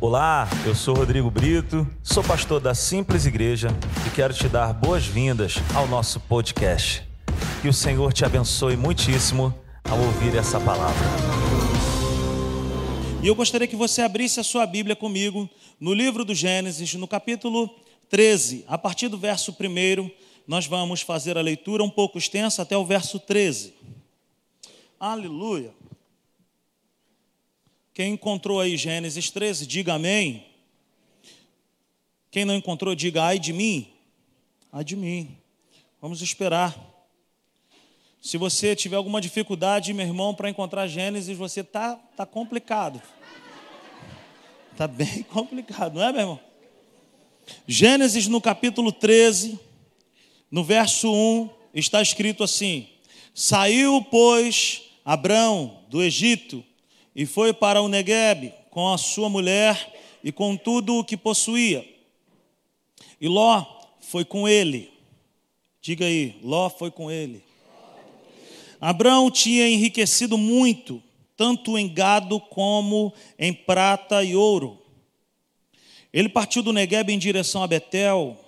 Olá, eu sou Rodrigo Brito, sou pastor da Simples Igreja e quero te dar boas-vindas ao nosso podcast. Que o Senhor te abençoe muitíssimo ao ouvir essa palavra. E eu gostaria que você abrisse a sua Bíblia comigo no livro do Gênesis, no capítulo 13, a partir do verso 1, nós vamos fazer a leitura um pouco extensa até o verso 13. Aleluia. Quem encontrou aí Gênesis 13, diga amém. Quem não encontrou, diga ai de mim. Ai de mim. Vamos esperar. Se você tiver alguma dificuldade, meu irmão, para encontrar Gênesis, você tá tá complicado. Tá bem complicado, não é, meu irmão? Gênesis no capítulo 13, no verso 1, está escrito assim: Saiu, pois, Abrão do Egito e foi para o Negueb com a sua mulher e com tudo o que possuía. E Ló foi com ele. Diga aí, Ló foi com ele. Abraão tinha enriquecido muito, tanto em gado como em prata e ouro. Ele partiu do Negueb em direção a Betel,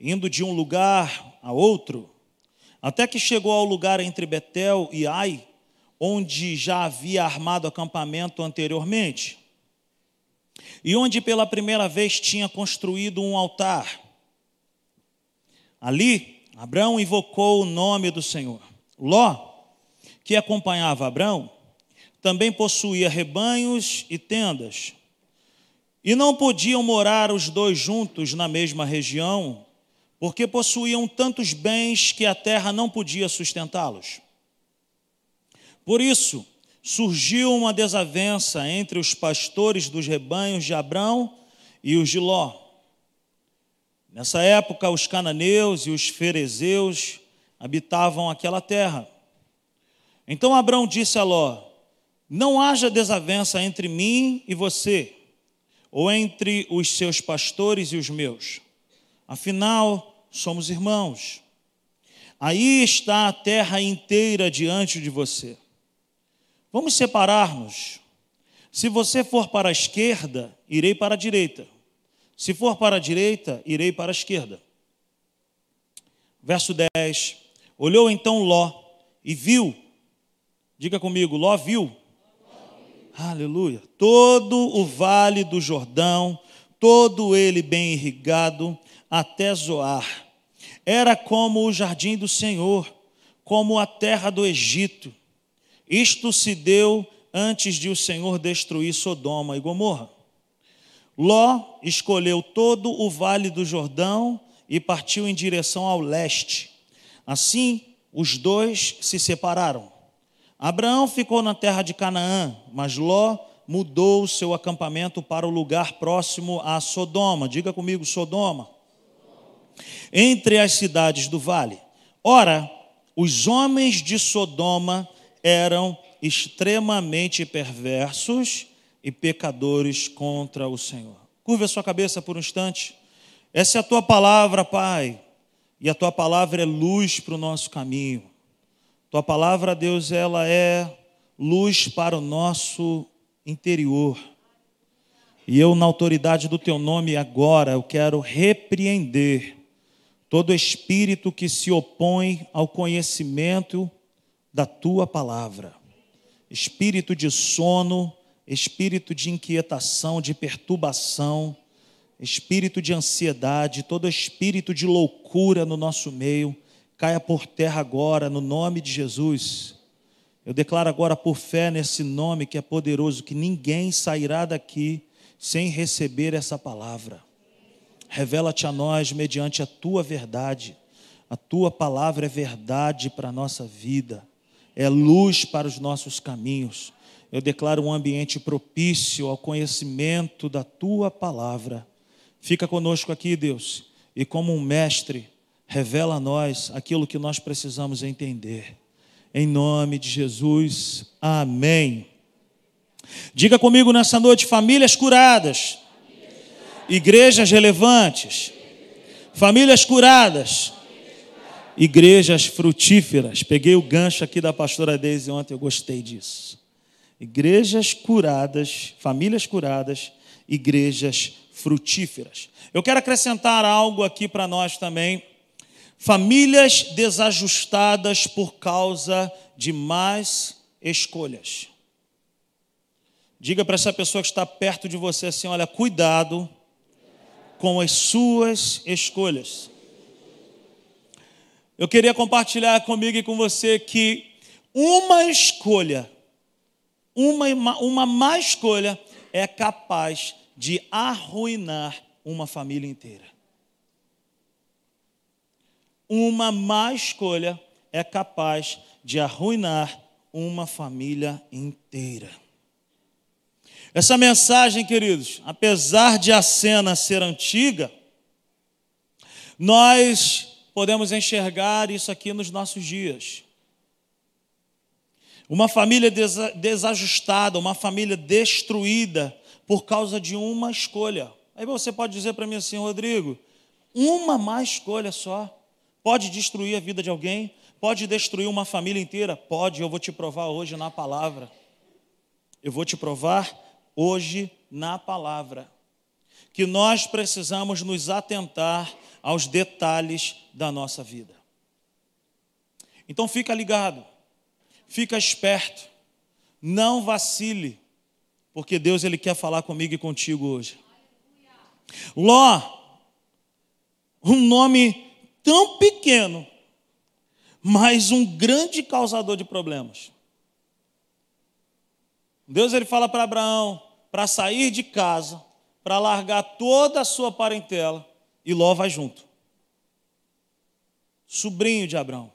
indo de um lugar a outro, até que chegou ao lugar entre Betel e Ai, onde já havia armado acampamento anteriormente, e onde pela primeira vez tinha construído um altar. Ali, Abraão invocou o nome do Senhor. Ló, que acompanhava Abraão, também possuía rebanhos e tendas. E não podiam morar os dois juntos na mesma região, porque possuíam tantos bens que a terra não podia sustentá-los. Por isso, surgiu uma desavença entre os pastores dos rebanhos de Abrão e os de Ló. Nessa época, os cananeus e os ferezeus habitavam aquela terra. Então Abrão disse a Ló: Não haja desavença entre mim e você, ou entre os seus pastores e os meus. Afinal, somos irmãos. Aí está a terra inteira diante de você. Vamos separar-nos. Se você for para a esquerda, irei para a direita. Se for para a direita, irei para a esquerda. Verso 10. Olhou então Ló e viu, diga comigo, Ló viu. Aleluia. Todo o vale do Jordão, todo ele bem irrigado, até Zoar. Era como o jardim do Senhor, como a terra do Egito isto se deu antes de o Senhor destruir Sodoma e Gomorra. Ló escolheu todo o vale do Jordão e partiu em direção ao leste. Assim, os dois se separaram. Abraão ficou na terra de Canaã, mas Ló mudou o seu acampamento para o lugar próximo a Sodoma. Diga comigo, Sodoma. Entre as cidades do vale. Ora, os homens de Sodoma eram extremamente perversos e pecadores contra o Senhor. Curva a sua cabeça por um instante. Essa é a tua palavra, Pai, e a tua palavra é luz para o nosso caminho. Tua palavra, Deus, ela é luz para o nosso interior. E eu, na autoridade do teu nome, agora eu quero repreender todo espírito que se opõe ao conhecimento da tua palavra. Espírito de sono, espírito de inquietação, de perturbação, espírito de ansiedade, todo espírito de loucura no nosso meio, caia por terra agora, no nome de Jesus. Eu declaro agora por fé nesse nome que é poderoso, que ninguém sairá daqui sem receber essa palavra. Revela-te a nós mediante a tua verdade. A tua palavra é verdade para a nossa vida é luz para os nossos caminhos. Eu declaro um ambiente propício ao conhecimento da tua palavra. Fica conosco aqui, Deus, e como um mestre, revela a nós aquilo que nós precisamos entender. Em nome de Jesus, amém. Diga comigo nessa noite: famílias curadas, igrejas relevantes, famílias curadas igrejas frutíferas. Peguei o gancho aqui da pastora Deise ontem, eu gostei disso. Igrejas curadas, famílias curadas, igrejas frutíferas. Eu quero acrescentar algo aqui para nós também. Famílias desajustadas por causa de más escolhas. Diga para essa pessoa que está perto de você assim: olha, cuidado com as suas escolhas. Eu queria compartilhar comigo e com você que uma escolha, uma, uma má escolha, é capaz de arruinar uma família inteira. Uma má escolha é capaz de arruinar uma família inteira. Essa mensagem, queridos, apesar de a cena ser antiga, nós podemos enxergar isso aqui nos nossos dias. Uma família desajustada, uma família destruída por causa de uma escolha. Aí você pode dizer para mim assim, Rodrigo, uma má escolha só pode destruir a vida de alguém, pode destruir uma família inteira? Pode, eu vou te provar hoje na palavra. Eu vou te provar hoje na palavra que nós precisamos nos atentar aos detalhes da nossa vida. Então fica ligado, fica esperto, não vacile, porque Deus ele quer falar comigo e contigo hoje. Ló, um nome tão pequeno, mas um grande causador de problemas. Deus ele fala para Abraão para sair de casa, para largar toda a sua parentela e Ló vai junto. Sobrinho de Abraão.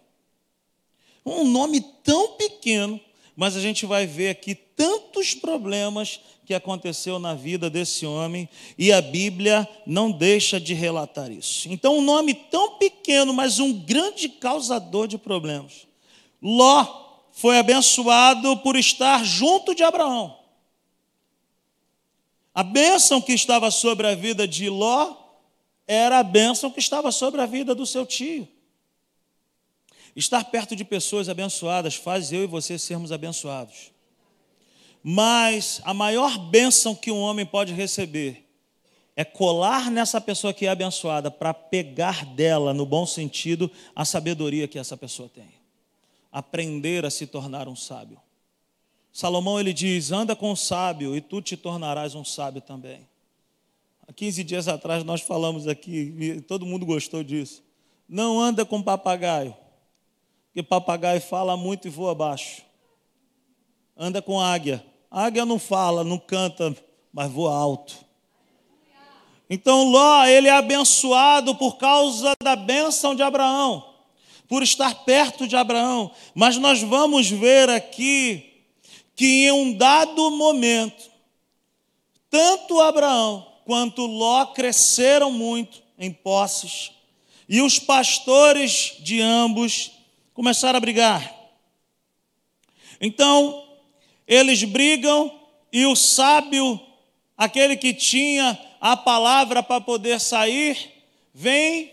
Um nome tão pequeno, mas a gente vai ver aqui tantos problemas que aconteceu na vida desse homem e a Bíblia não deixa de relatar isso. Então, um nome tão pequeno, mas um grande causador de problemas. Ló foi abençoado por estar junto de Abraão. A bênção que estava sobre a vida de Ló era a bênção que estava sobre a vida do seu tio. Estar perto de pessoas abençoadas faz eu e você sermos abençoados. Mas a maior bênção que um homem pode receber é colar nessa pessoa que é abençoada para pegar dela, no bom sentido, a sabedoria que essa pessoa tem. Aprender a se tornar um sábio. Salomão ele diz: anda com o sábio e tu te tornarás um sábio também. Há 15 dias atrás nós falamos aqui, e todo mundo gostou disso. Não anda com papagaio, porque papagaio fala muito e voa baixo. Anda com águia. A águia não fala, não canta, mas voa alto. Então Ló, ele é abençoado por causa da bênção de Abraão, por estar perto de Abraão. Mas nós vamos ver aqui que em um dado momento, tanto Abraão quanto Ló cresceram muito em posses, e os pastores de ambos começaram a brigar. Então, eles brigam e o sábio, aquele que tinha a palavra para poder sair, vem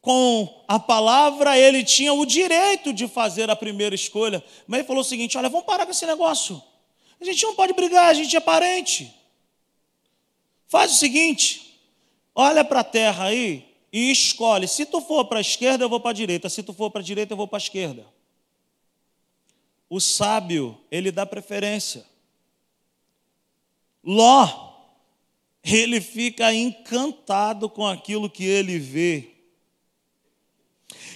com a palavra, ele tinha o direito de fazer a primeira escolha, mas ele falou o seguinte: olha, vamos parar com esse negócio. A gente não pode brigar, a gente é parente. Faz o seguinte: olha para a terra aí e escolhe. Se tu for para a esquerda, eu vou para a direita. Se tu for para a direita, eu vou para a esquerda. O sábio, ele dá preferência. Ló, ele fica encantado com aquilo que ele vê.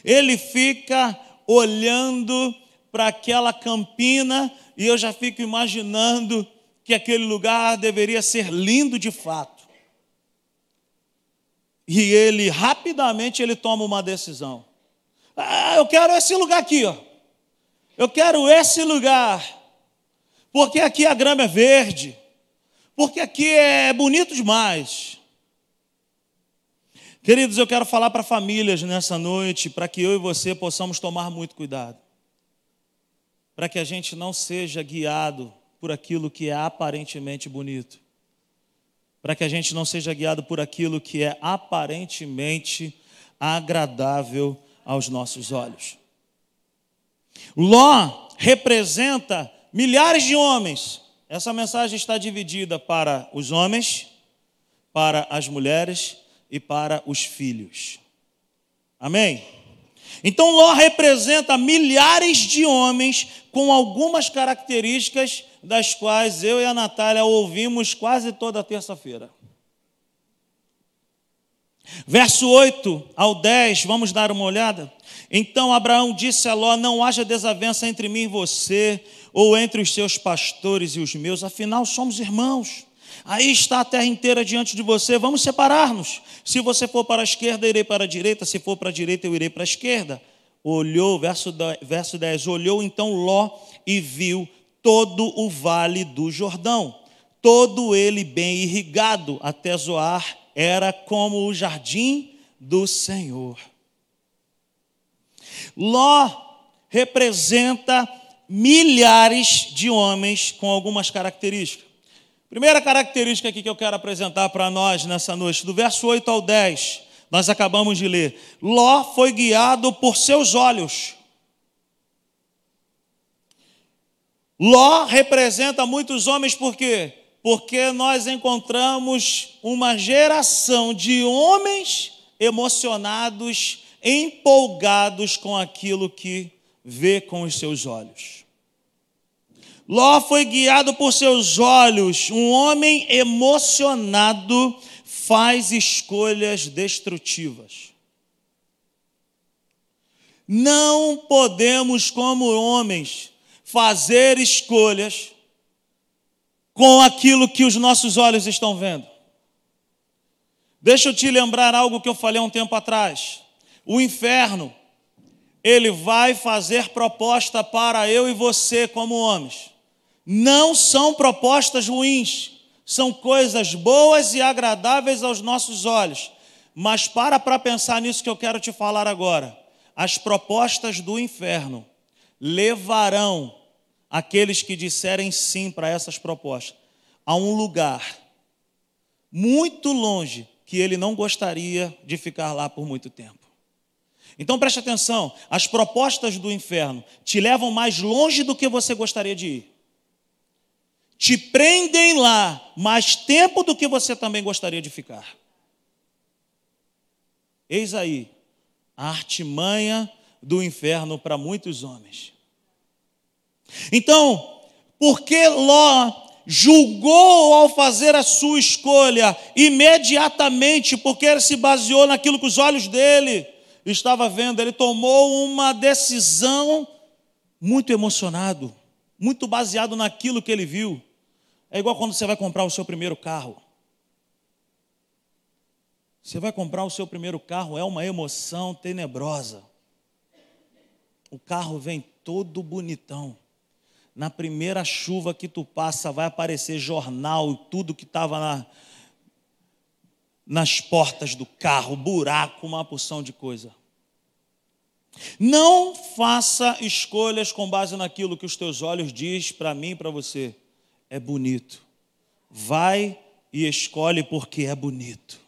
Ele fica olhando para aquela campina e eu já fico imaginando que aquele lugar deveria ser lindo de fato. E ele rapidamente ele toma uma decisão. Ah, eu quero esse lugar aqui, ó. Eu quero esse lugar. Porque aqui a grama é verde. Porque aqui é bonito demais. Queridos, eu quero falar para famílias nessa noite, para que eu e você possamos tomar muito cuidado. Para que a gente não seja guiado por aquilo que é aparentemente bonito. Para que a gente não seja guiado por aquilo que é aparentemente agradável aos nossos olhos. Ló representa milhares de homens. Essa mensagem está dividida para os homens para as mulheres e para os filhos. Amém? Então Ló representa milhares de homens com algumas características das quais eu e a Natália ouvimos quase toda terça-feira. Verso 8 ao 10, vamos dar uma olhada? Então Abraão disse a Ló: Não haja desavença entre mim e você, ou entre os seus pastores e os meus, afinal somos irmãos. Aí está a terra inteira diante de você, vamos separar-nos. Se você for para a esquerda, irei para a direita, se for para a direita, eu irei para a esquerda. Olhou, verso, verso 10, olhou então Ló e viu todo o vale do Jordão, todo ele bem irrigado até Zoar, era como o jardim do Senhor. Ló representa milhares de homens com algumas características. Primeira característica aqui que eu quero apresentar para nós nessa noite, do verso 8 ao 10, nós acabamos de ler. Ló foi guiado por seus olhos. Ló representa muitos homens por quê? Porque nós encontramos uma geração de homens emocionados, empolgados com aquilo que vê com os seus olhos. Ló foi guiado por seus olhos. Um homem emocionado faz escolhas destrutivas. Não podemos, como homens, fazer escolhas com aquilo que os nossos olhos estão vendo. Deixa eu te lembrar algo que eu falei há um tempo atrás. O inferno, ele vai fazer proposta para eu e você como homens não são propostas ruins, são coisas boas e agradáveis aos nossos olhos. Mas para para pensar nisso que eu quero te falar agora. As propostas do inferno levarão aqueles que disserem sim para essas propostas a um lugar muito longe que ele não gostaria de ficar lá por muito tempo. Então preste atenção, as propostas do inferno te levam mais longe do que você gostaria de ir te prendem lá mais tempo do que você também gostaria de ficar. Eis aí a artimanha do inferno para muitos homens. Então, porque Ló julgou ao fazer a sua escolha imediatamente, porque ele se baseou naquilo que os olhos dele estavam vendo, ele tomou uma decisão muito emocionado, muito baseado naquilo que ele viu. É igual quando você vai comprar o seu primeiro carro. Você vai comprar o seu primeiro carro, é uma emoção tenebrosa. O carro vem todo bonitão. Na primeira chuva que tu passa, vai aparecer jornal tudo que estava na, nas portas do carro, buraco, uma porção de coisa. Não faça escolhas com base naquilo que os teus olhos diz para mim e para você é bonito. Vai e escolhe porque é bonito.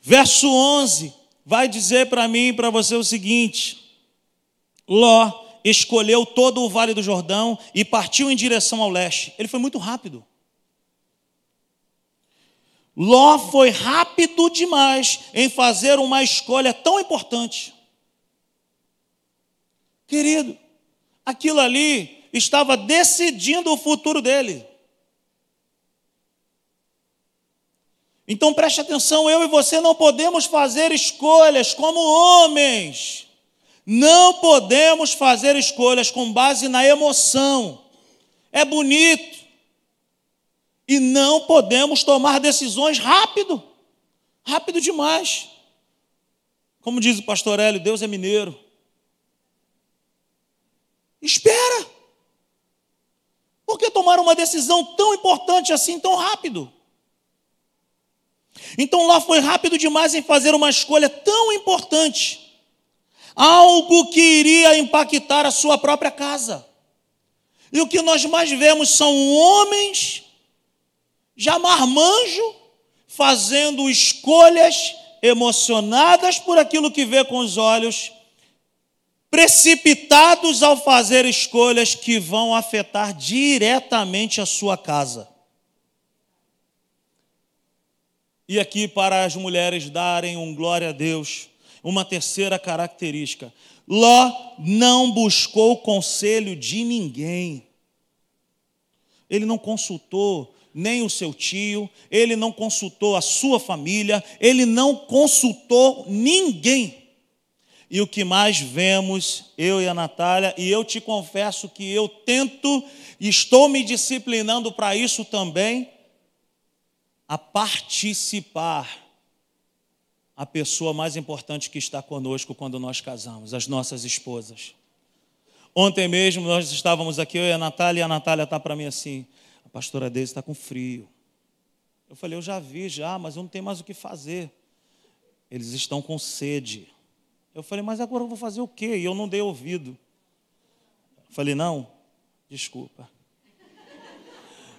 Verso 11 vai dizer para mim e para você o seguinte: Ló escolheu todo o vale do Jordão e partiu em direção ao leste. Ele foi muito rápido. Ló foi rápido demais em fazer uma escolha tão importante. Querido, aquilo ali estava decidindo o futuro dele. Então preste atenção, eu e você não podemos fazer escolhas como homens. Não podemos fazer escolhas com base na emoção. É bonito. E não podemos tomar decisões rápido. Rápido demais. Como diz o pastor Hélio, Deus é mineiro. Espera. Por que uma decisão tão importante assim, tão rápido? Então lá foi rápido demais em fazer uma escolha tão importante, algo que iria impactar a sua própria casa. E o que nós mais vemos são homens já marmanjo fazendo escolhas emocionadas por aquilo que vê com os olhos precipitados ao fazer escolhas que vão afetar diretamente a sua casa. E aqui, para as mulheres darem um glória a Deus, uma terceira característica: Ló não buscou conselho de ninguém. Ele não consultou nem o seu tio, ele não consultou a sua família, ele não consultou ninguém. E o que mais vemos, eu e a Natália, e eu te confesso que eu tento e estou me disciplinando para isso também, a participar a pessoa mais importante que está conosco quando nós casamos, as nossas esposas. Ontem mesmo nós estávamos aqui, eu e a Natália, e a Natália está para mim assim: a pastora Deise está com frio. Eu falei, eu já vi, já, mas eu não tenho mais o que fazer. Eles estão com sede. Eu falei, mas agora eu vou fazer o quê? E eu não dei ouvido. Eu falei, não, desculpa.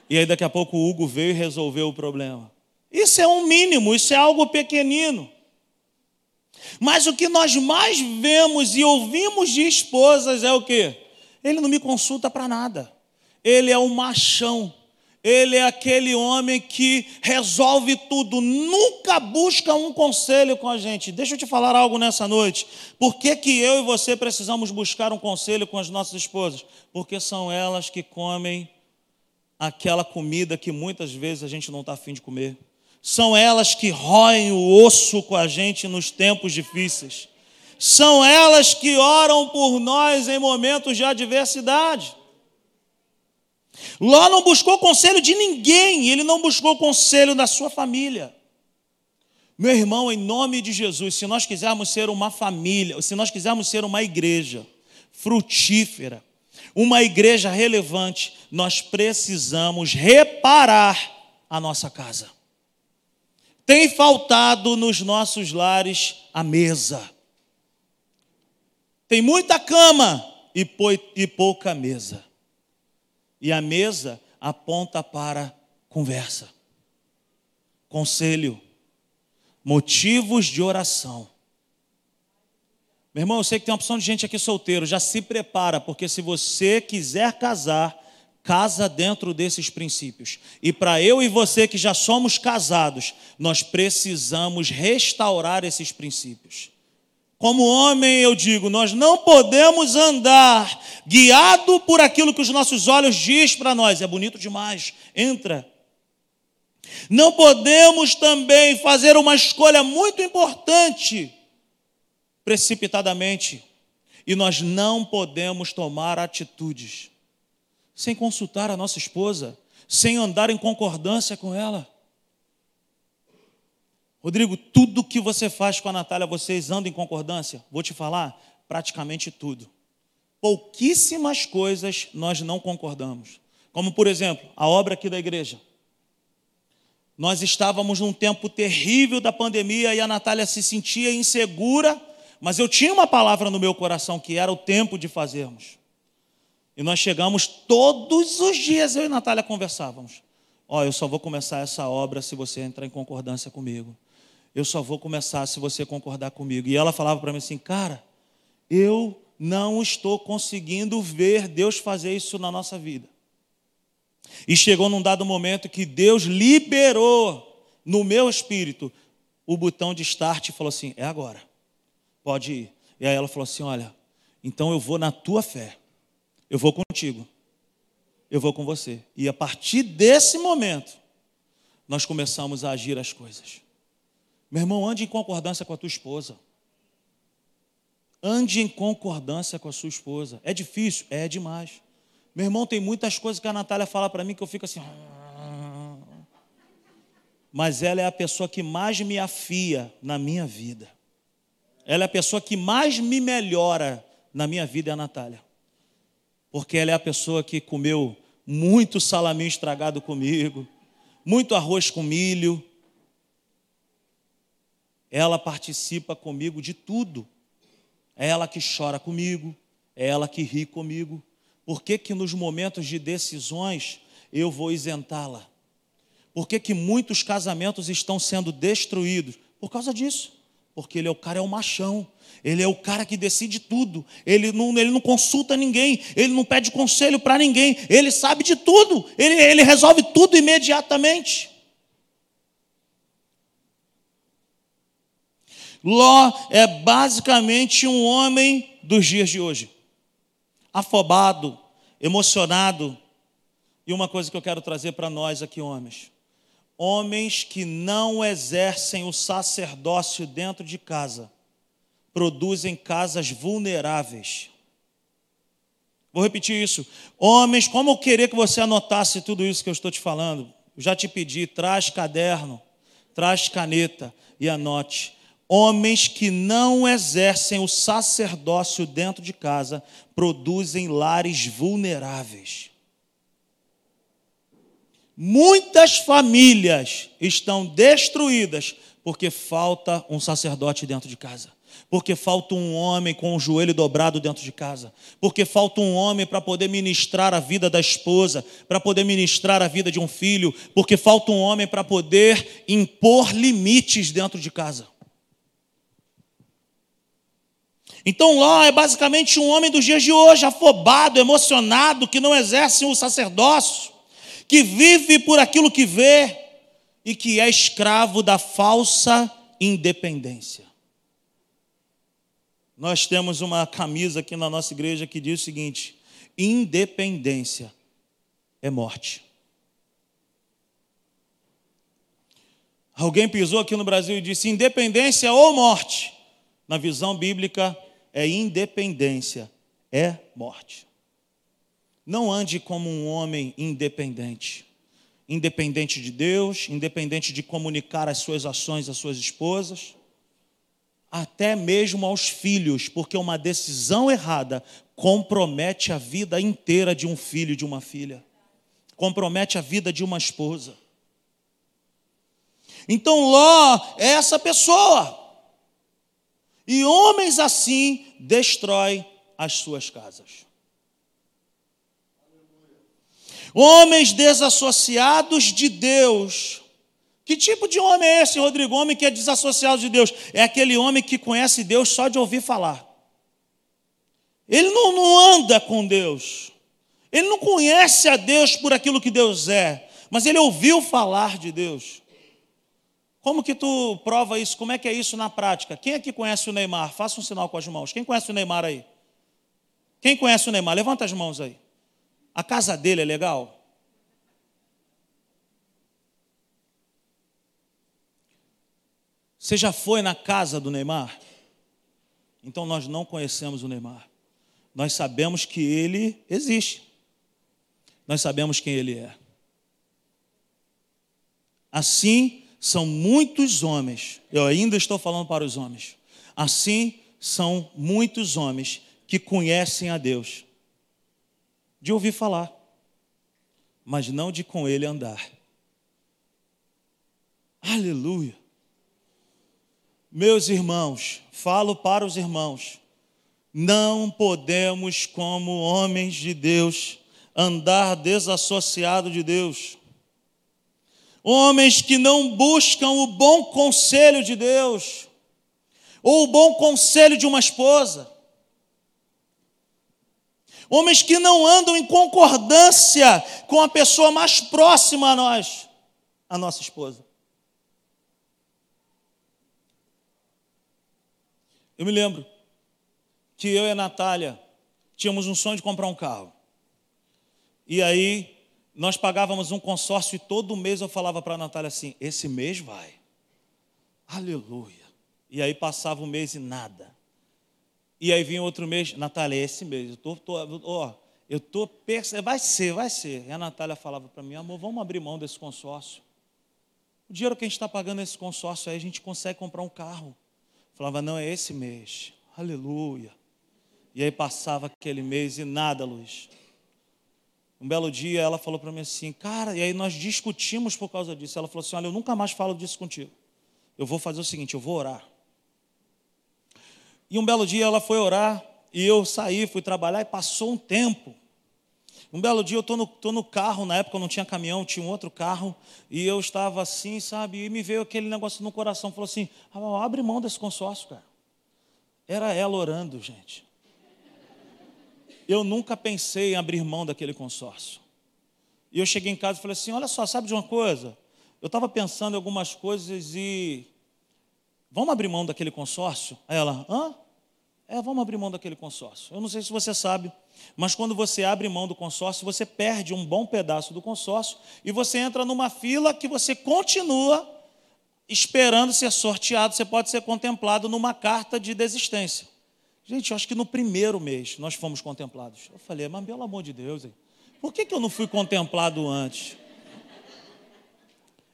E aí daqui a pouco o Hugo veio e resolveu o problema. Isso é um mínimo, isso é algo pequenino. Mas o que nós mais vemos e ouvimos de esposas é o quê? Ele não me consulta para nada. Ele é um machão. Ele é aquele homem que resolve tudo, nunca busca um conselho com a gente. Deixa eu te falar algo nessa noite. Por que, que eu e você precisamos buscar um conselho com as nossas esposas? Porque são elas que comem aquela comida que muitas vezes a gente não está afim de comer. São elas que roem o osso com a gente nos tempos difíceis. São elas que oram por nós em momentos de adversidade. Ló não buscou conselho de ninguém, ele não buscou conselho da sua família. Meu irmão, em nome de Jesus, se nós quisermos ser uma família, se nós quisermos ser uma igreja frutífera, uma igreja relevante, nós precisamos reparar a nossa casa. Tem faltado nos nossos lares a mesa. Tem muita cama e pouca mesa. E a mesa aponta para conversa, conselho, motivos de oração. Meu irmão, eu sei que tem uma opção de gente aqui solteiro, já se prepara, porque se você quiser casar, casa dentro desses princípios. E para eu e você que já somos casados, nós precisamos restaurar esses princípios. Como homem, eu digo, nós não podemos andar guiado por aquilo que os nossos olhos diz para nós. É bonito demais. Entra. Não podemos também fazer uma escolha muito importante precipitadamente. E nós não podemos tomar atitudes sem consultar a nossa esposa, sem andar em concordância com ela. Rodrigo, tudo que você faz com a Natália, vocês andam em concordância? Vou te falar, praticamente tudo. Pouquíssimas coisas nós não concordamos. Como, por exemplo, a obra aqui da igreja. Nós estávamos num tempo terrível da pandemia e a Natália se sentia insegura, mas eu tinha uma palavra no meu coração que era o tempo de fazermos. E nós chegamos todos os dias, eu e Natália conversávamos. Ó, oh, eu só vou começar essa obra se você entrar em concordância comigo eu só vou começar se você concordar comigo. E ela falava para mim assim, cara, eu não estou conseguindo ver Deus fazer isso na nossa vida. E chegou num dado momento que Deus liberou no meu espírito o botão de start e falou assim: é agora, pode ir. E aí ela falou assim: olha, então eu vou na tua fé, eu vou contigo, eu vou com você. E a partir desse momento, nós começamos a agir as coisas. Meu irmão, ande em concordância com a tua esposa. Ande em concordância com a sua esposa. É difícil? É demais. Meu irmão, tem muitas coisas que a Natália fala para mim que eu fico assim. Mas ela é a pessoa que mais me afia na minha vida. Ela é a pessoa que mais me melhora na minha vida, é a Natália. Porque ela é a pessoa que comeu muito salaminho estragado comigo, muito arroz com milho, ela participa comigo de tudo. É ela que chora comigo, é ela que ri comigo. Por que, que nos momentos de decisões eu vou isentá-la? Por que, que muitos casamentos estão sendo destruídos? Por causa disso. Porque ele é o cara, é o machão. Ele é o cara que decide tudo. Ele não, ele não consulta ninguém. Ele não pede conselho para ninguém. Ele sabe de tudo. Ele, ele resolve tudo imediatamente. Ló é basicamente um homem dos dias de hoje, afobado, emocionado. E uma coisa que eu quero trazer para nós aqui, homens: homens que não exercem o sacerdócio dentro de casa, produzem casas vulneráveis. Vou repetir isso. Homens, como eu queria que você anotasse tudo isso que eu estou te falando. Eu já te pedi, traz caderno, traz caneta e anote. Homens que não exercem o sacerdócio dentro de casa produzem lares vulneráveis. Muitas famílias estão destruídas porque falta um sacerdote dentro de casa porque falta um homem com o joelho dobrado dentro de casa, porque falta um homem para poder ministrar a vida da esposa, para poder ministrar a vida de um filho, porque falta um homem para poder impor limites dentro de casa. Então Ló é basicamente um homem dos dias de hoje, afobado, emocionado, que não exerce o sacerdócio, que vive por aquilo que vê e que é escravo da falsa independência. Nós temos uma camisa aqui na nossa igreja que diz o seguinte: independência é morte. Alguém pisou aqui no Brasil e disse: independência ou morte. Na visão bíblica, é independência, é morte. Não ande como um homem independente. Independente de Deus, independente de comunicar as suas ações às suas esposas até mesmo aos filhos, porque uma decisão errada compromete a vida inteira de um filho de uma filha, compromete a vida de uma esposa. Então Ló é essa pessoa. E homens assim destrói as suas casas. Homens desassociados de Deus que tipo de homem é esse, Rodrigo? Homem que é desassociado de Deus. É aquele homem que conhece Deus só de ouvir falar. Ele não, não anda com Deus. Ele não conhece a Deus por aquilo que Deus é. Mas ele ouviu falar de Deus. Como que tu prova isso? Como é que é isso na prática? Quem aqui conhece o Neymar? Faça um sinal com as mãos. Quem conhece o Neymar aí? Quem conhece o Neymar? Levanta as mãos aí. A casa dele é legal? Você já foi na casa do Neymar? Então nós não conhecemos o Neymar. Nós sabemos que ele existe. Nós sabemos quem ele é. Assim são muitos homens, eu ainda estou falando para os homens. Assim são muitos homens que conhecem a Deus, de ouvir falar, mas não de com ele andar. Aleluia. Meus irmãos, falo para os irmãos, não podemos, como homens de Deus, andar desassociado de Deus. Homens que não buscam o bom conselho de Deus, ou o bom conselho de uma esposa. Homens que não andam em concordância com a pessoa mais próxima a nós, a nossa esposa. Eu me lembro que eu e a Natália tínhamos um sonho de comprar um carro. E aí nós pagávamos um consórcio e todo mês eu falava para a Natália assim: esse mês vai. Aleluia. E aí passava um mês e nada. E aí vinha outro mês, Natália, é esse mês. Eu tô, tô, ó, eu tô percebendo, vai ser, vai ser. E a Natália falava para mim, amor, vamos abrir mão desse consórcio. O dinheiro que a gente está pagando nesse consórcio aí, a gente consegue comprar um carro. Falava, não, é esse mês. Aleluia. E aí passava aquele mês e nada, Luiz. Um belo dia ela falou para mim assim, cara, e aí nós discutimos por causa disso. Ela falou assim: olha, eu nunca mais falo disso contigo. Eu vou fazer o seguinte, eu vou orar. E um belo dia ela foi orar e eu saí, fui trabalhar e passou um tempo. Um belo dia eu estou no, tô no carro, na época eu não tinha caminhão, tinha um outro carro, e eu estava assim, sabe, e me veio aquele negócio no coração, falou assim, ah, abre mão desse consórcio, cara. Era ela orando, gente. Eu nunca pensei em abrir mão daquele consórcio. E eu cheguei em casa e falei assim, olha só, sabe de uma coisa? Eu estava pensando em algumas coisas e Vamos abrir mão daquele consórcio? Aí ela, hã? É, vamos abrir mão daquele consórcio. Eu não sei se você sabe, mas quando você abre mão do consórcio, você perde um bom pedaço do consórcio e você entra numa fila que você continua esperando ser sorteado, você pode ser contemplado numa carta de desistência. Gente, eu acho que no primeiro mês nós fomos contemplados. Eu falei, mas pelo amor de Deus, por que, que eu não fui contemplado antes?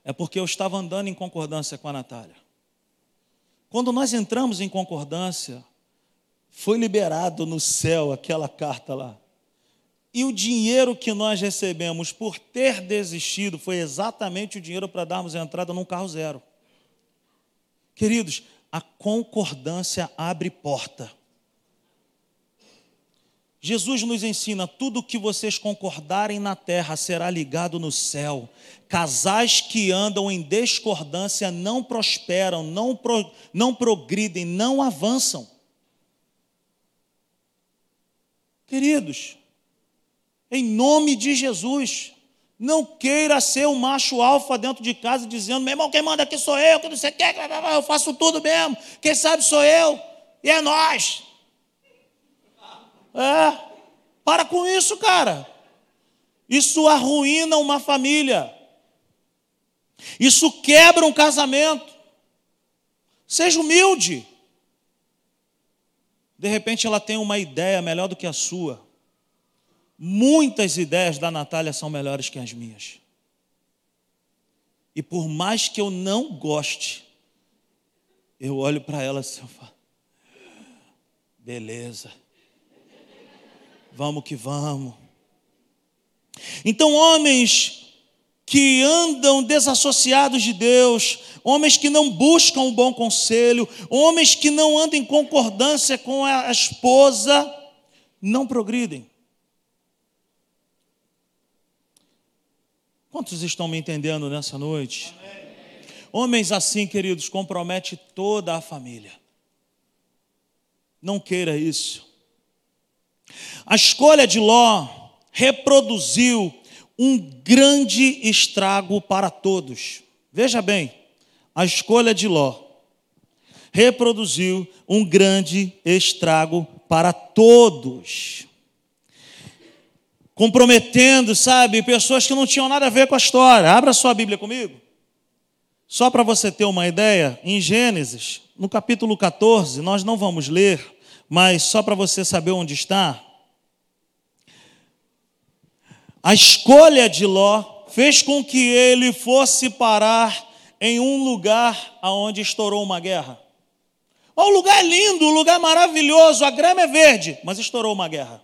É porque eu estava andando em concordância com a Natália. Quando nós entramos em concordância, foi liberado no céu aquela carta lá. E o dinheiro que nós recebemos por ter desistido foi exatamente o dinheiro para darmos entrada num carro zero. Queridos, a concordância abre porta. Jesus nos ensina: tudo que vocês concordarem na terra será ligado no céu. Casais que andam em discordância não prosperam, não, pro, não progridem, não avançam. Queridos, em nome de Jesus, não queira ser um macho alfa dentro de casa dizendo: meu irmão, quem manda aqui sou eu, que não sei o que, eu faço tudo mesmo, quem sabe sou eu, e é nós. É, para com isso, cara. Isso arruína uma família. Isso quebra um casamento. Seja humilde. De repente ela tem uma ideia melhor do que a sua. Muitas ideias da Natália são melhores que as minhas. E por mais que eu não goste, eu olho para ela assim e falo: beleza, vamos que vamos. Então, homens que andam desassociados de Deus, homens que não buscam um bom conselho, homens que não andam em concordância com a esposa, não progridem. Quantos estão me entendendo nessa noite? Amém. Homens assim, queridos, compromete toda a família. Não queira isso. A escolha de Ló reproduziu um grande estrago para todos. Veja bem, a escolha de Ló reproduziu um grande estrago para todos comprometendo, sabe, pessoas que não tinham nada a ver com a história. Abra sua Bíblia comigo. Só para você ter uma ideia, em Gênesis, no capítulo 14, nós não vamos ler, mas só para você saber onde está. A escolha de Ló fez com que ele fosse parar em um lugar onde estourou uma guerra. O lugar é lindo, o lugar é maravilhoso, a grama é verde, mas estourou uma guerra.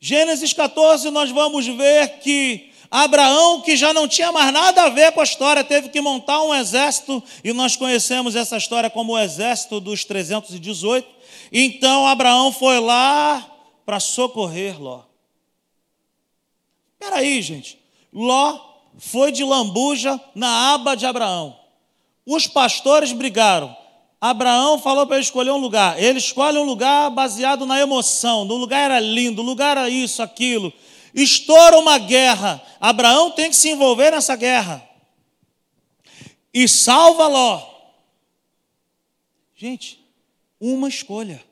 Gênesis 14, nós vamos ver que Abraão, que já não tinha mais nada a ver com a história, teve que montar um exército, e nós conhecemos essa história como o exército dos 318. Então Abraão foi lá para socorrer Ló. Espera aí, gente. Ló foi de lambuja na aba de Abraão. Os pastores brigaram. Abraão falou para ele escolher um lugar. Ele escolhe um lugar baseado na emoção. No lugar era lindo, o lugar era isso, aquilo. Estoura uma guerra. Abraão tem que se envolver nessa guerra. E salva Ló. Gente, uma escolha.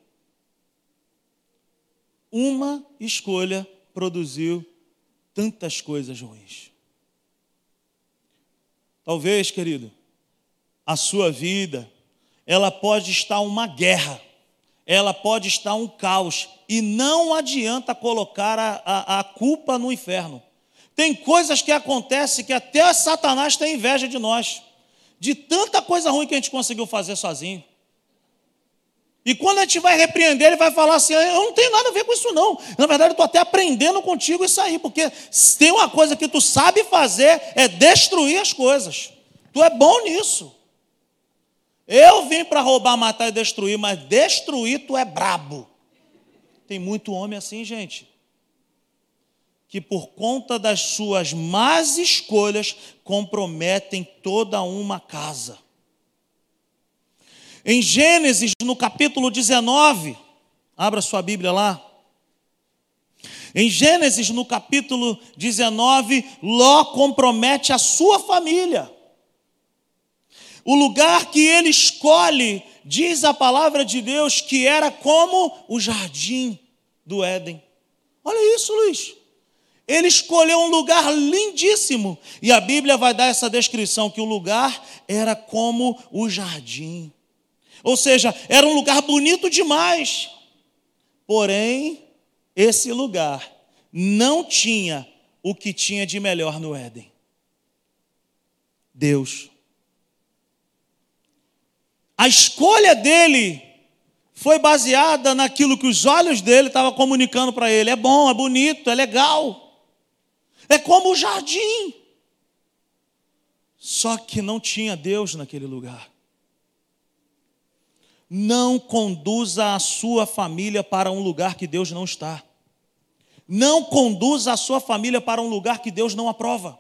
Uma escolha produziu tantas coisas ruins. Talvez, querido, a sua vida ela pode estar uma guerra, ela pode estar um caos, e não adianta colocar a, a, a culpa no inferno. Tem coisas que acontecem que até Satanás tem inveja de nós, de tanta coisa ruim que a gente conseguiu fazer sozinho. E quando a gente vai repreender, ele vai falar assim: Eu não tenho nada a ver com isso, não. Na verdade, eu estou até aprendendo contigo isso aí, porque se tem uma coisa que tu sabe fazer, é destruir as coisas. Tu é bom nisso. Eu vim para roubar, matar e destruir, mas destruir tu é brabo. Tem muito homem assim, gente, que por conta das suas más escolhas comprometem toda uma casa. Em Gênesis, no capítulo 19, abra sua Bíblia lá. Em Gênesis, no capítulo 19, Ló compromete a sua família. O lugar que ele escolhe, diz a palavra de Deus, que era como o jardim do Éden. Olha isso, Luiz. Ele escolheu um lugar lindíssimo. E a Bíblia vai dar essa descrição: que o lugar era como o jardim. Ou seja, era um lugar bonito demais. Porém, esse lugar não tinha o que tinha de melhor no Éden. Deus. A escolha dele foi baseada naquilo que os olhos dele estavam comunicando para ele. É bom, é bonito, é legal. É como o jardim. Só que não tinha Deus naquele lugar. Não conduza a sua família para um lugar que Deus não está. Não conduza a sua família para um lugar que Deus não aprova.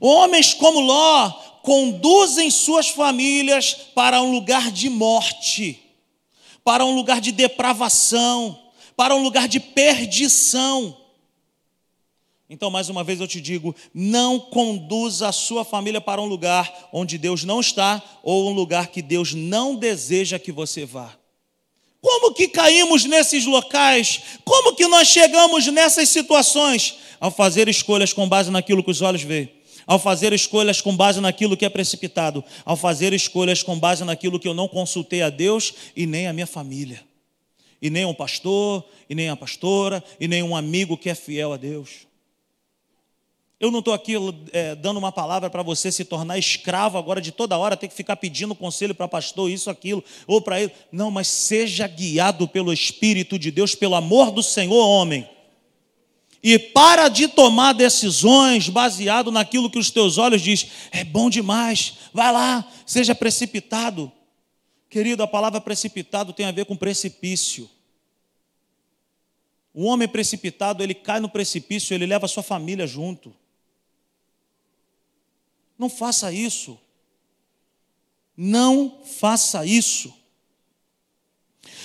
Homens como Ló conduzem suas famílias para um lugar de morte, para um lugar de depravação, para um lugar de perdição. Então, mais uma vez eu te digo: não conduza a sua família para um lugar onde Deus não está ou um lugar que Deus não deseja que você vá. Como que caímos nesses locais? Como que nós chegamos nessas situações? Ao fazer escolhas com base naquilo que os olhos veem ao fazer escolhas com base naquilo que é precipitado, ao fazer escolhas com base naquilo que eu não consultei a Deus e nem a minha família, e nem um pastor, e nem a pastora, e nem um amigo que é fiel a Deus. Eu não estou aqui é, dando uma palavra para você se tornar escravo agora de toda hora, ter que ficar pedindo conselho para pastor, isso, aquilo, ou para ele. Não, mas seja guiado pelo Espírito de Deus, pelo amor do Senhor, homem. E para de tomar decisões baseado naquilo que os teus olhos diz, é bom demais, vai lá, seja precipitado. Querido, a palavra precipitado tem a ver com precipício. O homem precipitado, ele cai no precipício, ele leva a sua família junto. Não faça isso. Não faça isso.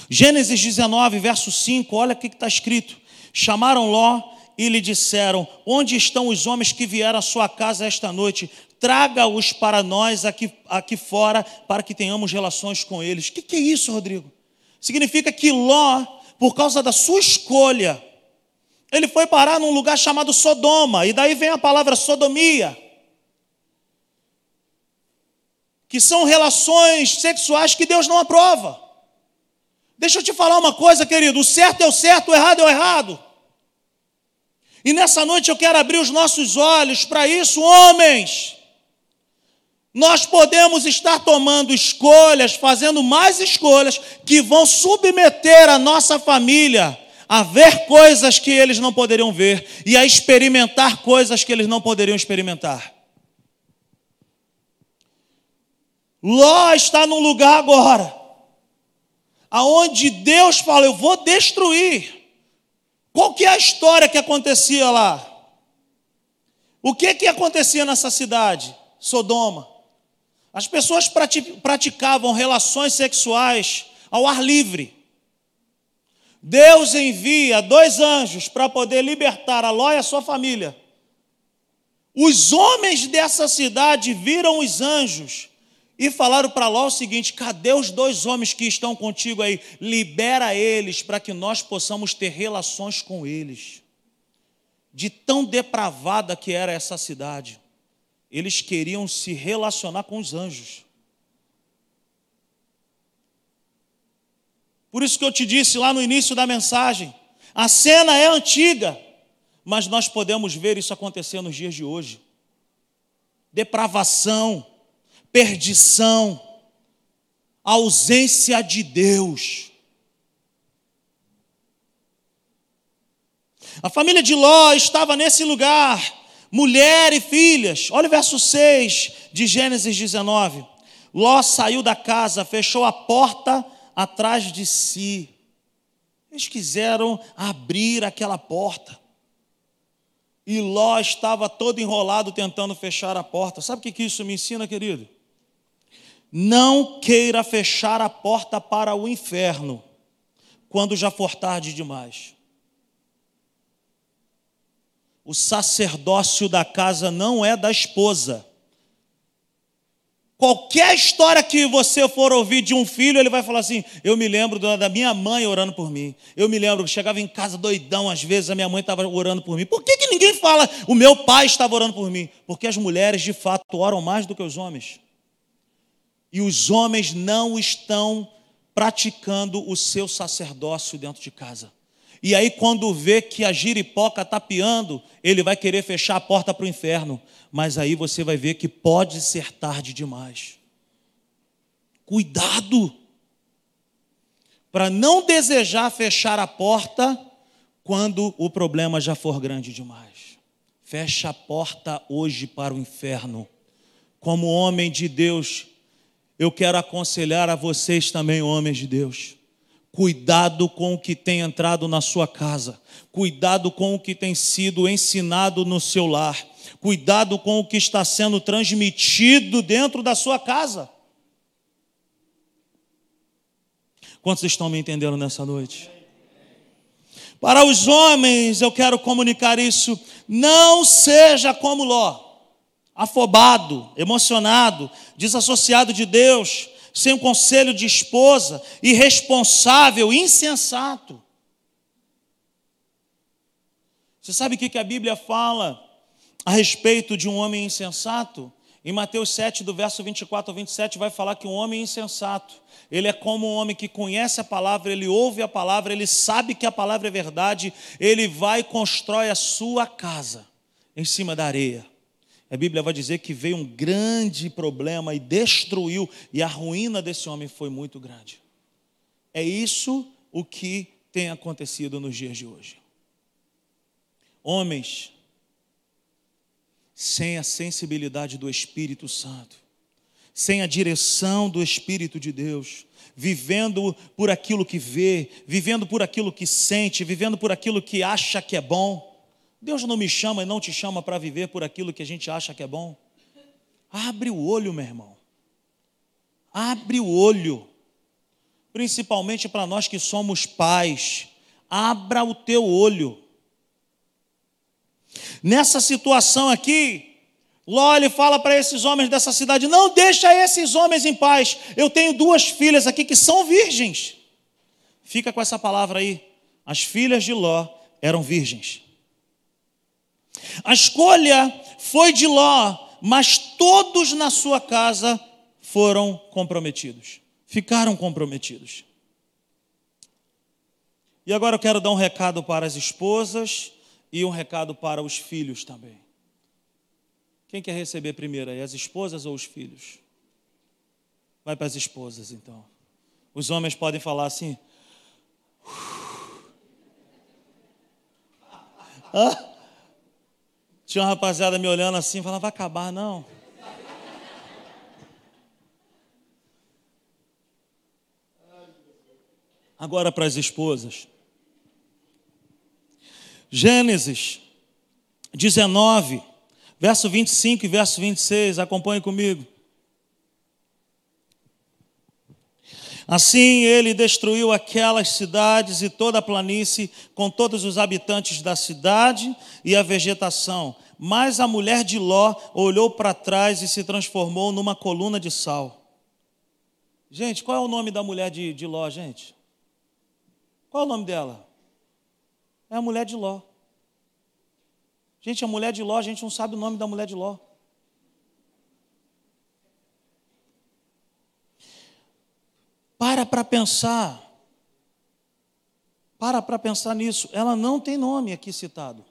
Gênesis 19, verso 5, olha o que está escrito. Chamaram Ló e lhe disseram: Onde estão os homens que vieram à sua casa esta noite? Traga-os para nós aqui, aqui fora, para que tenhamos relações com eles. O que, que é isso, Rodrigo? Significa que Ló, por causa da sua escolha, ele foi parar num lugar chamado Sodoma, e daí vem a palavra sodomia, que são relações sexuais que Deus não aprova. Deixa eu te falar uma coisa, querido: o certo é o certo, o errado é o errado. E nessa noite eu quero abrir os nossos olhos para isso, homens. Nós podemos estar tomando escolhas, fazendo mais escolhas que vão submeter a nossa família a ver coisas que eles não poderiam ver e a experimentar coisas que eles não poderiam experimentar. Ló está num lugar agora, aonde Deus fala: Eu vou destruir qual que é a história que acontecia lá? O que que acontecia nessa cidade, Sodoma? As pessoas praticavam relações sexuais ao ar livre. Deus envia dois anjos para poder libertar a Ló e a sua família. Os homens dessa cidade viram os anjos e falaram para Ló o seguinte: cadê os dois homens que estão contigo aí? Libera eles para que nós possamos ter relações com eles. De tão depravada que era essa cidade, eles queriam se relacionar com os anjos. Por isso que eu te disse lá no início da mensagem: a cena é antiga, mas nós podemos ver isso acontecer nos dias de hoje. Depravação perdição, ausência de Deus. A família de Ló estava nesse lugar, mulher e filhas. Olha o verso 6 de Gênesis 19. Ló saiu da casa, fechou a porta atrás de si. Eles quiseram abrir aquela porta. E Ló estava todo enrolado tentando fechar a porta. Sabe o que isso me ensina, querido? Não queira fechar a porta para o inferno quando já for tarde demais. o sacerdócio da casa não é da esposa. Qualquer história que você for ouvir de um filho, ele vai falar assim: Eu me lembro da minha mãe orando por mim. Eu me lembro que chegava em casa doidão, às vezes a minha mãe estava orando por mim. Por que, que ninguém fala o meu pai estava orando por mim? Porque as mulheres de fato oram mais do que os homens. E os homens não estão praticando o seu sacerdócio dentro de casa. E aí, quando vê que a giripoca está piando, ele vai querer fechar a porta para o inferno. Mas aí você vai ver que pode ser tarde demais. Cuidado! Para não desejar fechar a porta quando o problema já for grande demais. Fecha a porta hoje para o inferno. Como homem de Deus, eu quero aconselhar a vocês também, homens de Deus Cuidado com o que tem entrado na sua casa. Cuidado com o que tem sido ensinado no seu lar. Cuidado com o que está sendo transmitido dentro da sua casa. Quantos estão me entendendo nessa noite? Para os homens, eu quero comunicar isso. Não seja como Ló, afobado, emocionado, desassociado de Deus sem o conselho de esposa, irresponsável, insensato. Você sabe o que a Bíblia fala a respeito de um homem insensato? Em Mateus 7, do verso 24 ao 27, vai falar que um homem insensato, ele é como um homem que conhece a palavra, ele ouve a palavra, ele sabe que a palavra é verdade, ele vai e constrói a sua casa em cima da areia. A Bíblia vai dizer que veio um grande problema e destruiu, e a ruína desse homem foi muito grande. É isso o que tem acontecido nos dias de hoje. Homens sem a sensibilidade do Espírito Santo, sem a direção do Espírito de Deus, vivendo por aquilo que vê, vivendo por aquilo que sente, vivendo por aquilo que acha que é bom Deus não me chama e não te chama para viver por aquilo que a gente acha que é bom. Abre o olho, meu irmão. Abre o olho. Principalmente para nós que somos pais. Abra o teu olho. Nessa situação aqui, Ló ele fala para esses homens dessa cidade: não deixa esses homens em paz. Eu tenho duas filhas aqui que são virgens. Fica com essa palavra aí. As filhas de Ló eram virgens. A escolha foi de Ló, mas todos na sua casa foram comprometidos, ficaram comprometidos. E agora eu quero dar um recado para as esposas e um recado para os filhos também. Quem quer receber primeiro aí, as esposas ou os filhos? Vai para as esposas então. Os homens podem falar assim. Tinha uma rapaziada me olhando assim, falando, vai acabar não. Agora para as esposas. Gênesis 19, verso 25 e verso 26, acompanhe comigo. Assim ele destruiu aquelas cidades e toda a planície, com todos os habitantes da cidade e a vegetação. Mas a mulher de Ló olhou para trás e se transformou numa coluna de sal. Gente, qual é o nome da mulher de, de Ló, gente? Qual é o nome dela? É a mulher de Ló. Gente, a mulher de Ló, a gente não sabe o nome da mulher de Ló. Para para pensar. Para para pensar nisso. Ela não tem nome aqui citado.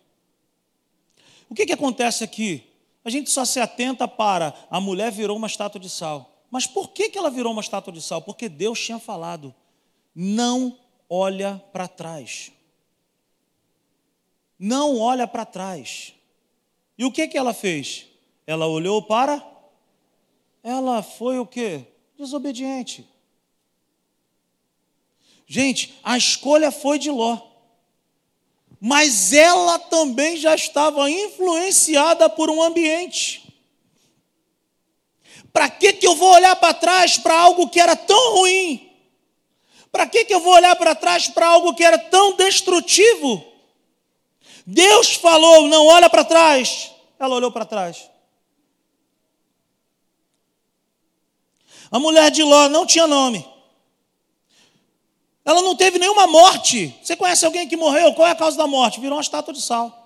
O que, que acontece aqui? A gente só se atenta para a mulher virou uma estátua de sal. Mas por que, que ela virou uma estátua de sal? Porque Deus tinha falado: não olha para trás. Não olha para trás. E o que, que ela fez? Ela olhou para. Ela foi o que? Desobediente. Gente, a escolha foi de Ló. Mas ela também já estava influenciada por um ambiente. Para que, que eu vou olhar para trás para algo que era tão ruim? Para que, que eu vou olhar para trás para algo que era tão destrutivo? Deus falou, não olha para trás. Ela olhou para trás. A mulher de Ló não tinha nome. Ela não teve nenhuma morte. Você conhece alguém que morreu? Qual é a causa da morte? Virou uma estátua de sal.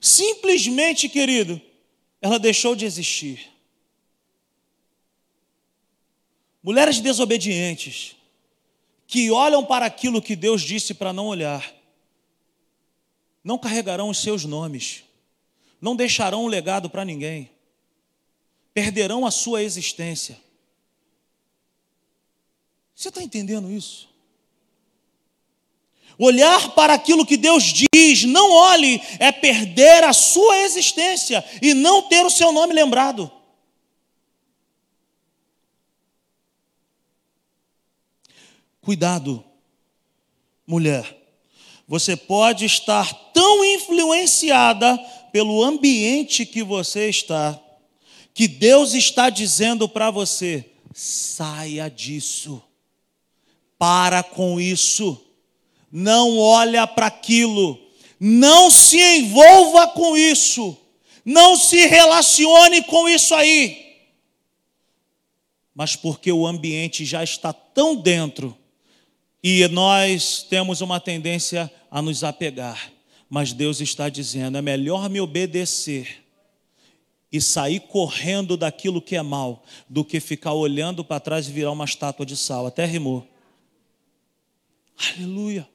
Simplesmente, querido, ela deixou de existir. Mulheres desobedientes, que olham para aquilo que Deus disse para não olhar, não carregarão os seus nomes, não deixarão um legado para ninguém, perderão a sua existência. Você está entendendo isso? Olhar para aquilo que Deus diz, não olhe, é perder a sua existência e não ter o seu nome lembrado. Cuidado, mulher. Você pode estar tão influenciada pelo ambiente que você está, que Deus está dizendo para você: saia disso para com isso, não olha para aquilo, não se envolva com isso, não se relacione com isso aí. Mas porque o ambiente já está tão dentro e nós temos uma tendência a nos apegar. Mas Deus está dizendo: é melhor me obedecer e sair correndo daquilo que é mal, do que ficar olhando para trás e virar uma estátua de sal. Até rimou. Aleluia.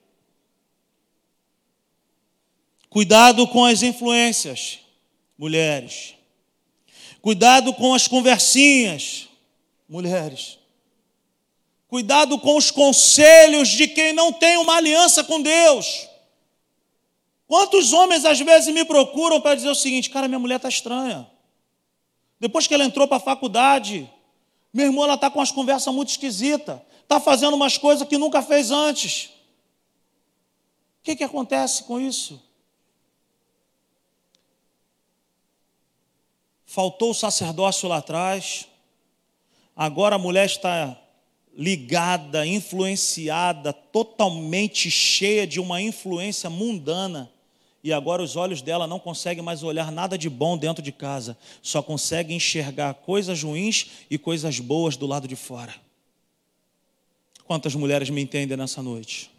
Cuidado com as influências, mulheres. Cuidado com as conversinhas, mulheres. Cuidado com os conselhos de quem não tem uma aliança com Deus. Quantos homens às vezes me procuram para dizer o seguinte: cara, minha mulher está estranha. Depois que ela entrou para a faculdade, meu irmão, ela está com umas conversas muito esquisitas está fazendo umas coisas que nunca fez antes. O que, que acontece com isso? Faltou o sacerdócio lá atrás, agora a mulher está ligada, influenciada, totalmente cheia de uma influência mundana. E agora os olhos dela não conseguem mais olhar nada de bom dentro de casa, só conseguem enxergar coisas ruins e coisas boas do lado de fora. Quantas mulheres me entendem nessa noite?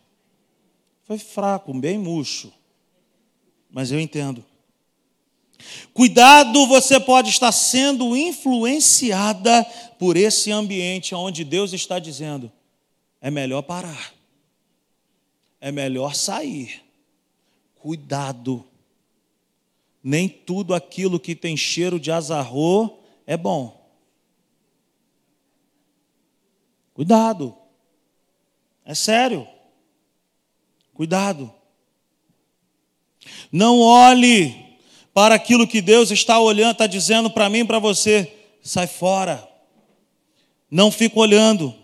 Foi fraco, bem murcho, mas eu entendo. Cuidado, você pode estar sendo influenciada por esse ambiente onde Deus está dizendo: é melhor parar, é melhor sair. Cuidado, nem tudo aquilo que tem cheiro de azarro é bom. Cuidado. É sério. Cuidado. Não olhe para aquilo que Deus está olhando, está dizendo para mim, para você. Sai fora. Não fique olhando.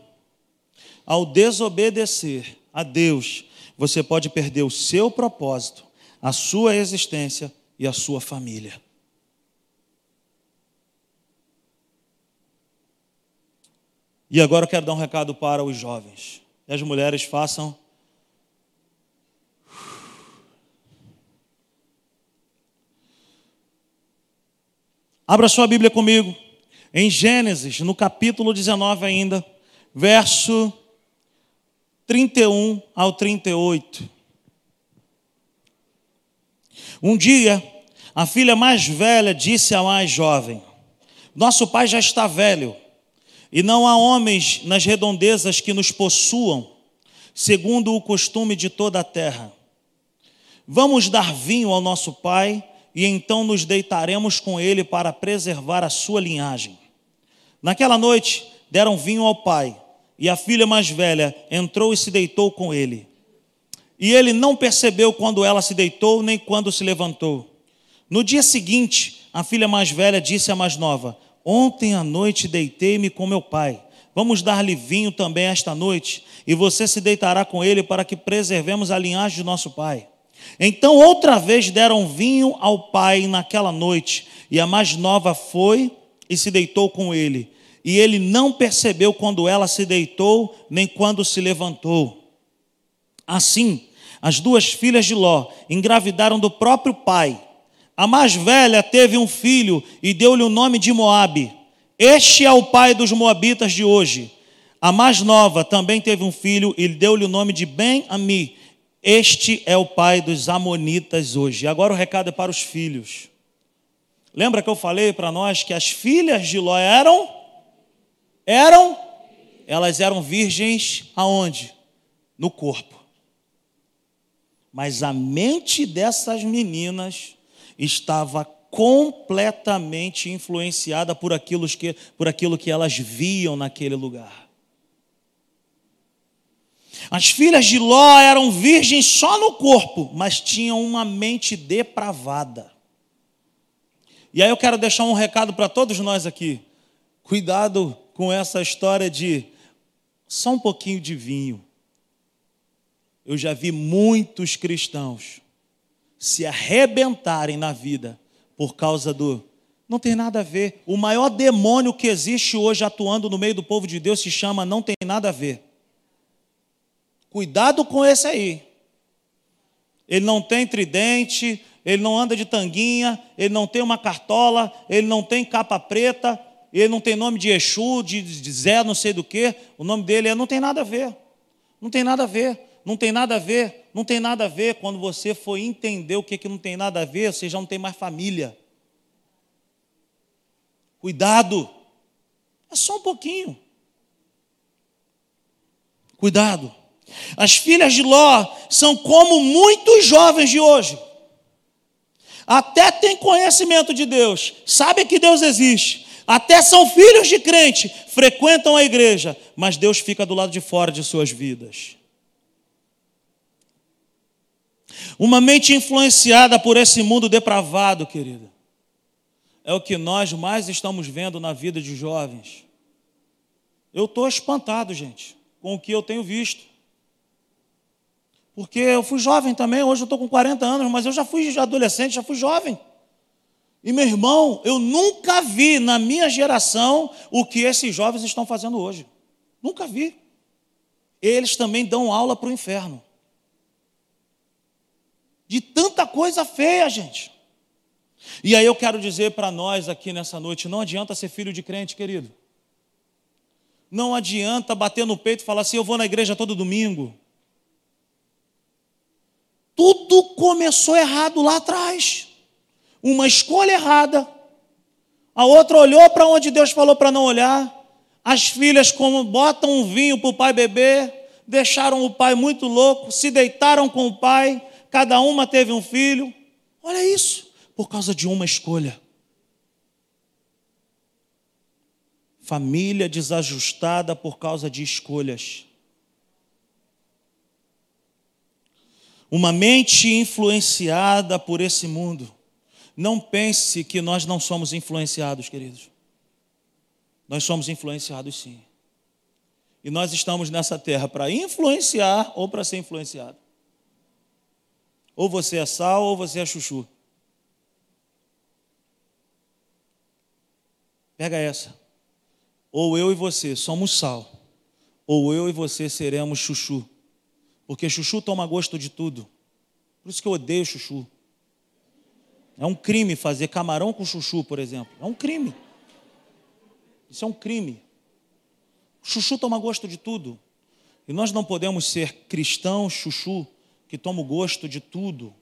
Ao desobedecer a Deus, você pode perder o seu propósito, a sua existência e a sua família. E agora eu quero dar um recado para os jovens e as mulheres façam. Abra sua Bíblia comigo, em Gênesis, no capítulo 19 ainda, verso 31 ao 38. Um dia, a filha mais velha disse à mais jovem: Nosso pai já está velho e não há homens nas redondezas que nos possuam, segundo o costume de toda a terra. Vamos dar vinho ao nosso pai, e então nos deitaremos com ele para preservar a sua linhagem. Naquela noite deram vinho ao pai, e a filha mais velha entrou e se deitou com ele. E ele não percebeu quando ela se deitou, nem quando se levantou. No dia seguinte, a filha mais velha disse à mais nova: Ontem à noite deitei-me com meu pai. Vamos dar-lhe vinho também esta noite, e você se deitará com ele para que preservemos a linhagem de nosso pai. Então, outra vez deram vinho ao pai naquela noite, e a mais nova foi e se deitou com ele. E ele não percebeu quando ela se deitou, nem quando se levantou. Assim, As duas filhas de Ló engravidaram do próprio pai. A mais velha teve um filho e deu-lhe o nome de Moabe. Este é o pai dos moabitas de hoje. A mais nova também teve um filho e deu-lhe o nome de Ben-Ami. Este é o pai dos amonitas hoje. Agora o recado é para os filhos. Lembra que eu falei para nós que as filhas de Ló eram eram elas eram virgens aonde? No corpo. Mas a mente dessas meninas estava completamente influenciada por aquilo que, por aquilo que elas viam naquele lugar. As filhas de Ló eram virgens só no corpo, mas tinham uma mente depravada. E aí eu quero deixar um recado para todos nós aqui. Cuidado com essa história de só um pouquinho de vinho. Eu já vi muitos cristãos se arrebentarem na vida por causa do. Não tem nada a ver. O maior demônio que existe hoje atuando no meio do povo de Deus se chama não tem nada a ver. Cuidado com esse aí. Ele não tem tridente, ele não anda de tanguinha, ele não tem uma cartola, ele não tem capa preta, ele não tem nome de Exu, de, Zé, não sei do que, o nome dele é, não tem nada a ver. Não tem nada a ver, não tem nada a ver, não tem nada a ver. Quando você for entender o que, que não tem nada a ver, você já não tem mais família. Cuidado, é só um pouquinho. Cuidado. As filhas de Ló são como muitos jovens de hoje. Até têm conhecimento de Deus, sabem que Deus existe, até são filhos de crente, frequentam a igreja, mas Deus fica do lado de fora de suas vidas. Uma mente influenciada por esse mundo depravado, querida, é o que nós mais estamos vendo na vida de jovens. Eu estou espantado, gente, com o que eu tenho visto. Porque eu fui jovem também, hoje eu estou com 40 anos, mas eu já fui adolescente, já fui jovem. E meu irmão, eu nunca vi na minha geração o que esses jovens estão fazendo hoje. Nunca vi. Eles também dão aula para o inferno. De tanta coisa feia, gente. E aí eu quero dizer para nós aqui nessa noite: não adianta ser filho de crente, querido. Não adianta bater no peito e falar assim: eu vou na igreja todo domingo. Tudo começou errado lá atrás uma escolha errada, a outra olhou para onde Deus falou para não olhar, as filhas como botam um vinho para o pai beber, deixaram o pai muito louco, se deitaram com o pai, cada uma teve um filho. Olha isso, por causa de uma escolha. Família desajustada por causa de escolhas. Uma mente influenciada por esse mundo. Não pense que nós não somos influenciados, queridos. Nós somos influenciados sim. E nós estamos nessa terra para influenciar ou para ser influenciado. Ou você é sal ou você é chuchu. Pega essa. Ou eu e você somos sal, ou eu e você seremos chuchu. Porque chuchu toma gosto de tudo. Por isso que eu odeio chuchu. É um crime fazer camarão com chuchu, por exemplo. É um crime. Isso é um crime. Chuchu toma gosto de tudo. E nós não podemos ser cristãos chuchu que tomam gosto de tudo.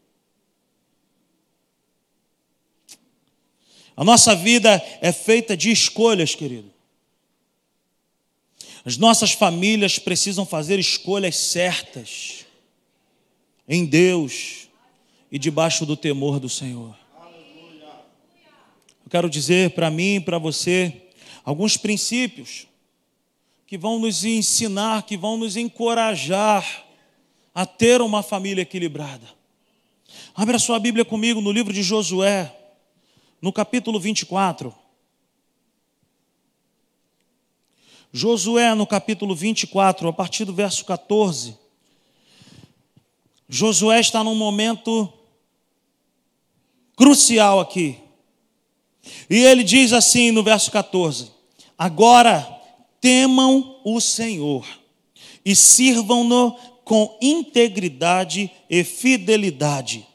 A nossa vida é feita de escolhas, querido. As nossas famílias precisam fazer escolhas certas em Deus e debaixo do temor do Senhor quero dizer para mim e para você alguns princípios que vão nos ensinar, que vão nos encorajar a ter uma família equilibrada. Abra sua Bíblia comigo no livro de Josué, no capítulo 24. Josué, no capítulo 24, a partir do verso 14. Josué está num momento crucial aqui. E ele diz assim no verso 14: Agora temam o Senhor e sirvam-no com integridade e fidelidade.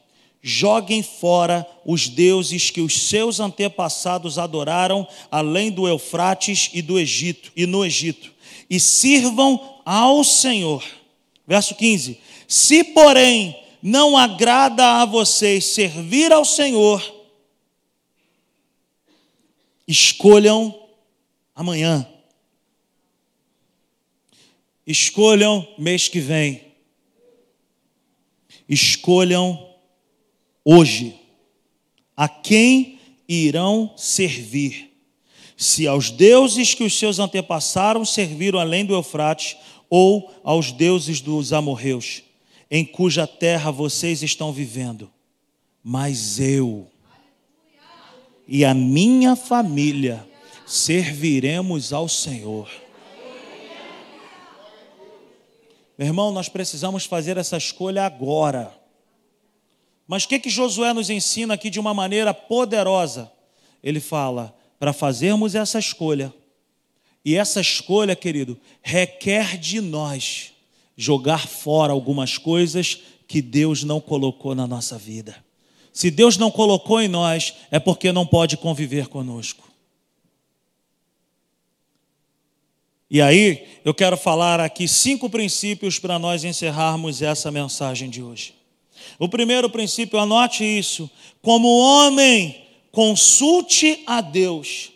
Joguem fora os deuses que os seus antepassados adoraram além do Eufrates e do Egito e no Egito, e sirvam ao Senhor. Verso 15: Se, porém, não agrada a vocês servir ao Senhor, escolham amanhã. Escolham mês que vem. Escolham hoje a quem irão servir. Se aos deuses que os seus antepassaram serviram além do Eufrates, ou aos deuses dos amorreus, em cuja terra vocês estão vivendo. Mas eu e a minha família serviremos ao Senhor. Meu irmão, nós precisamos fazer essa escolha agora. Mas o que, que Josué nos ensina aqui de uma maneira poderosa? Ele fala: para fazermos essa escolha, e essa escolha, querido, requer de nós jogar fora algumas coisas que Deus não colocou na nossa vida. Se Deus não colocou em nós, é porque não pode conviver conosco. E aí, eu quero falar aqui cinco princípios para nós encerrarmos essa mensagem de hoje. O primeiro princípio, anote isso: como homem, consulte a Deus,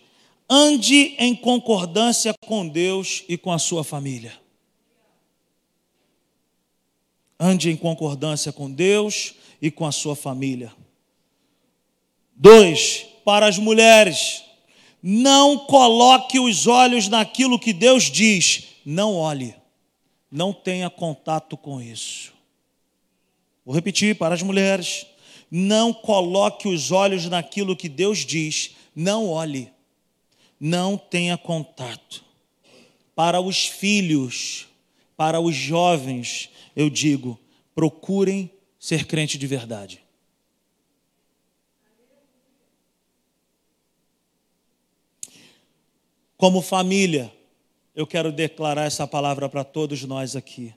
ande em concordância com Deus e com a sua família. Ande em concordância com Deus e com a sua família. Dois, para as mulheres, não coloque os olhos naquilo que Deus diz, não olhe, não tenha contato com isso. Vou repetir para as mulheres: não coloque os olhos naquilo que Deus diz, não olhe, não tenha contato. Para os filhos, para os jovens, eu digo: procurem ser crente de verdade. Como família, eu quero declarar essa palavra para todos nós aqui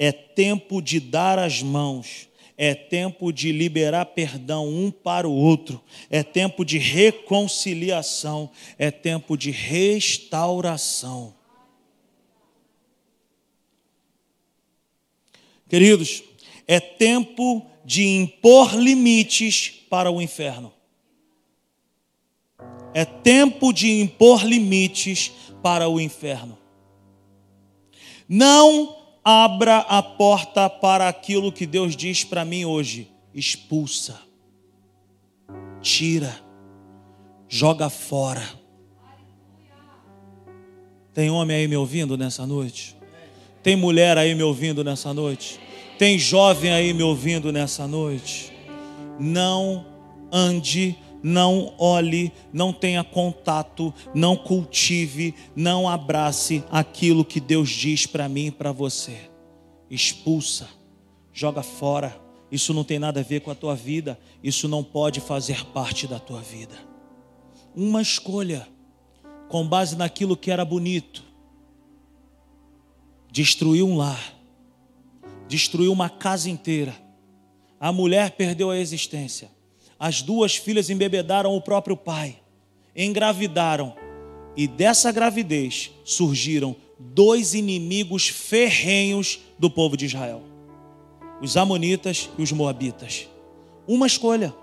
é tempo de dar as mãos, é tempo de liberar perdão um para o outro, é tempo de reconciliação, é tempo de restauração. Queridos, é tempo de impor limites para o inferno. É tempo de impor limites para o inferno. Não abra a porta para aquilo que Deus diz para mim hoje: expulsa, tira, joga fora. Tem homem aí me ouvindo nessa noite? Tem mulher aí me ouvindo nessa noite? Tem jovem aí me ouvindo nessa noite? Não ande não olhe, não tenha contato, não cultive, não abrace aquilo que Deus diz para mim e para você. Expulsa, joga fora. Isso não tem nada a ver com a tua vida, isso não pode fazer parte da tua vida. Uma escolha com base naquilo que era bonito. Destruiu um lar, destruiu uma casa inteira. A mulher perdeu a existência as duas filhas embebedaram o próprio pai, engravidaram, e dessa gravidez surgiram dois inimigos ferrenhos do povo de Israel: os Amonitas e os Moabitas. Uma escolha,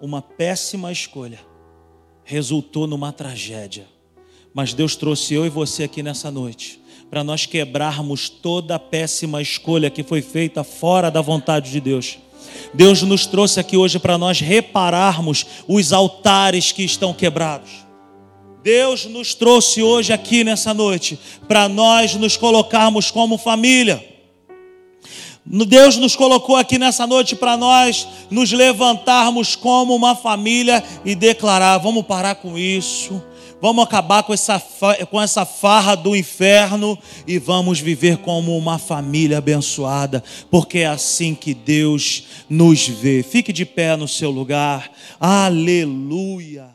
uma péssima escolha, resultou numa tragédia. Mas Deus trouxe eu e você aqui nessa noite para nós quebrarmos toda a péssima escolha que foi feita fora da vontade de Deus Deus nos trouxe aqui hoje para nós repararmos os altares que estão quebrados. Deus nos trouxe hoje aqui nessa noite para nós nos colocarmos como família. Deus nos colocou aqui nessa noite para nós nos levantarmos como uma família e declarar: vamos parar com isso, Vamos acabar com essa, com essa farra do inferno e vamos viver como uma família abençoada, porque é assim que Deus nos vê. Fique de pé no seu lugar. Aleluia.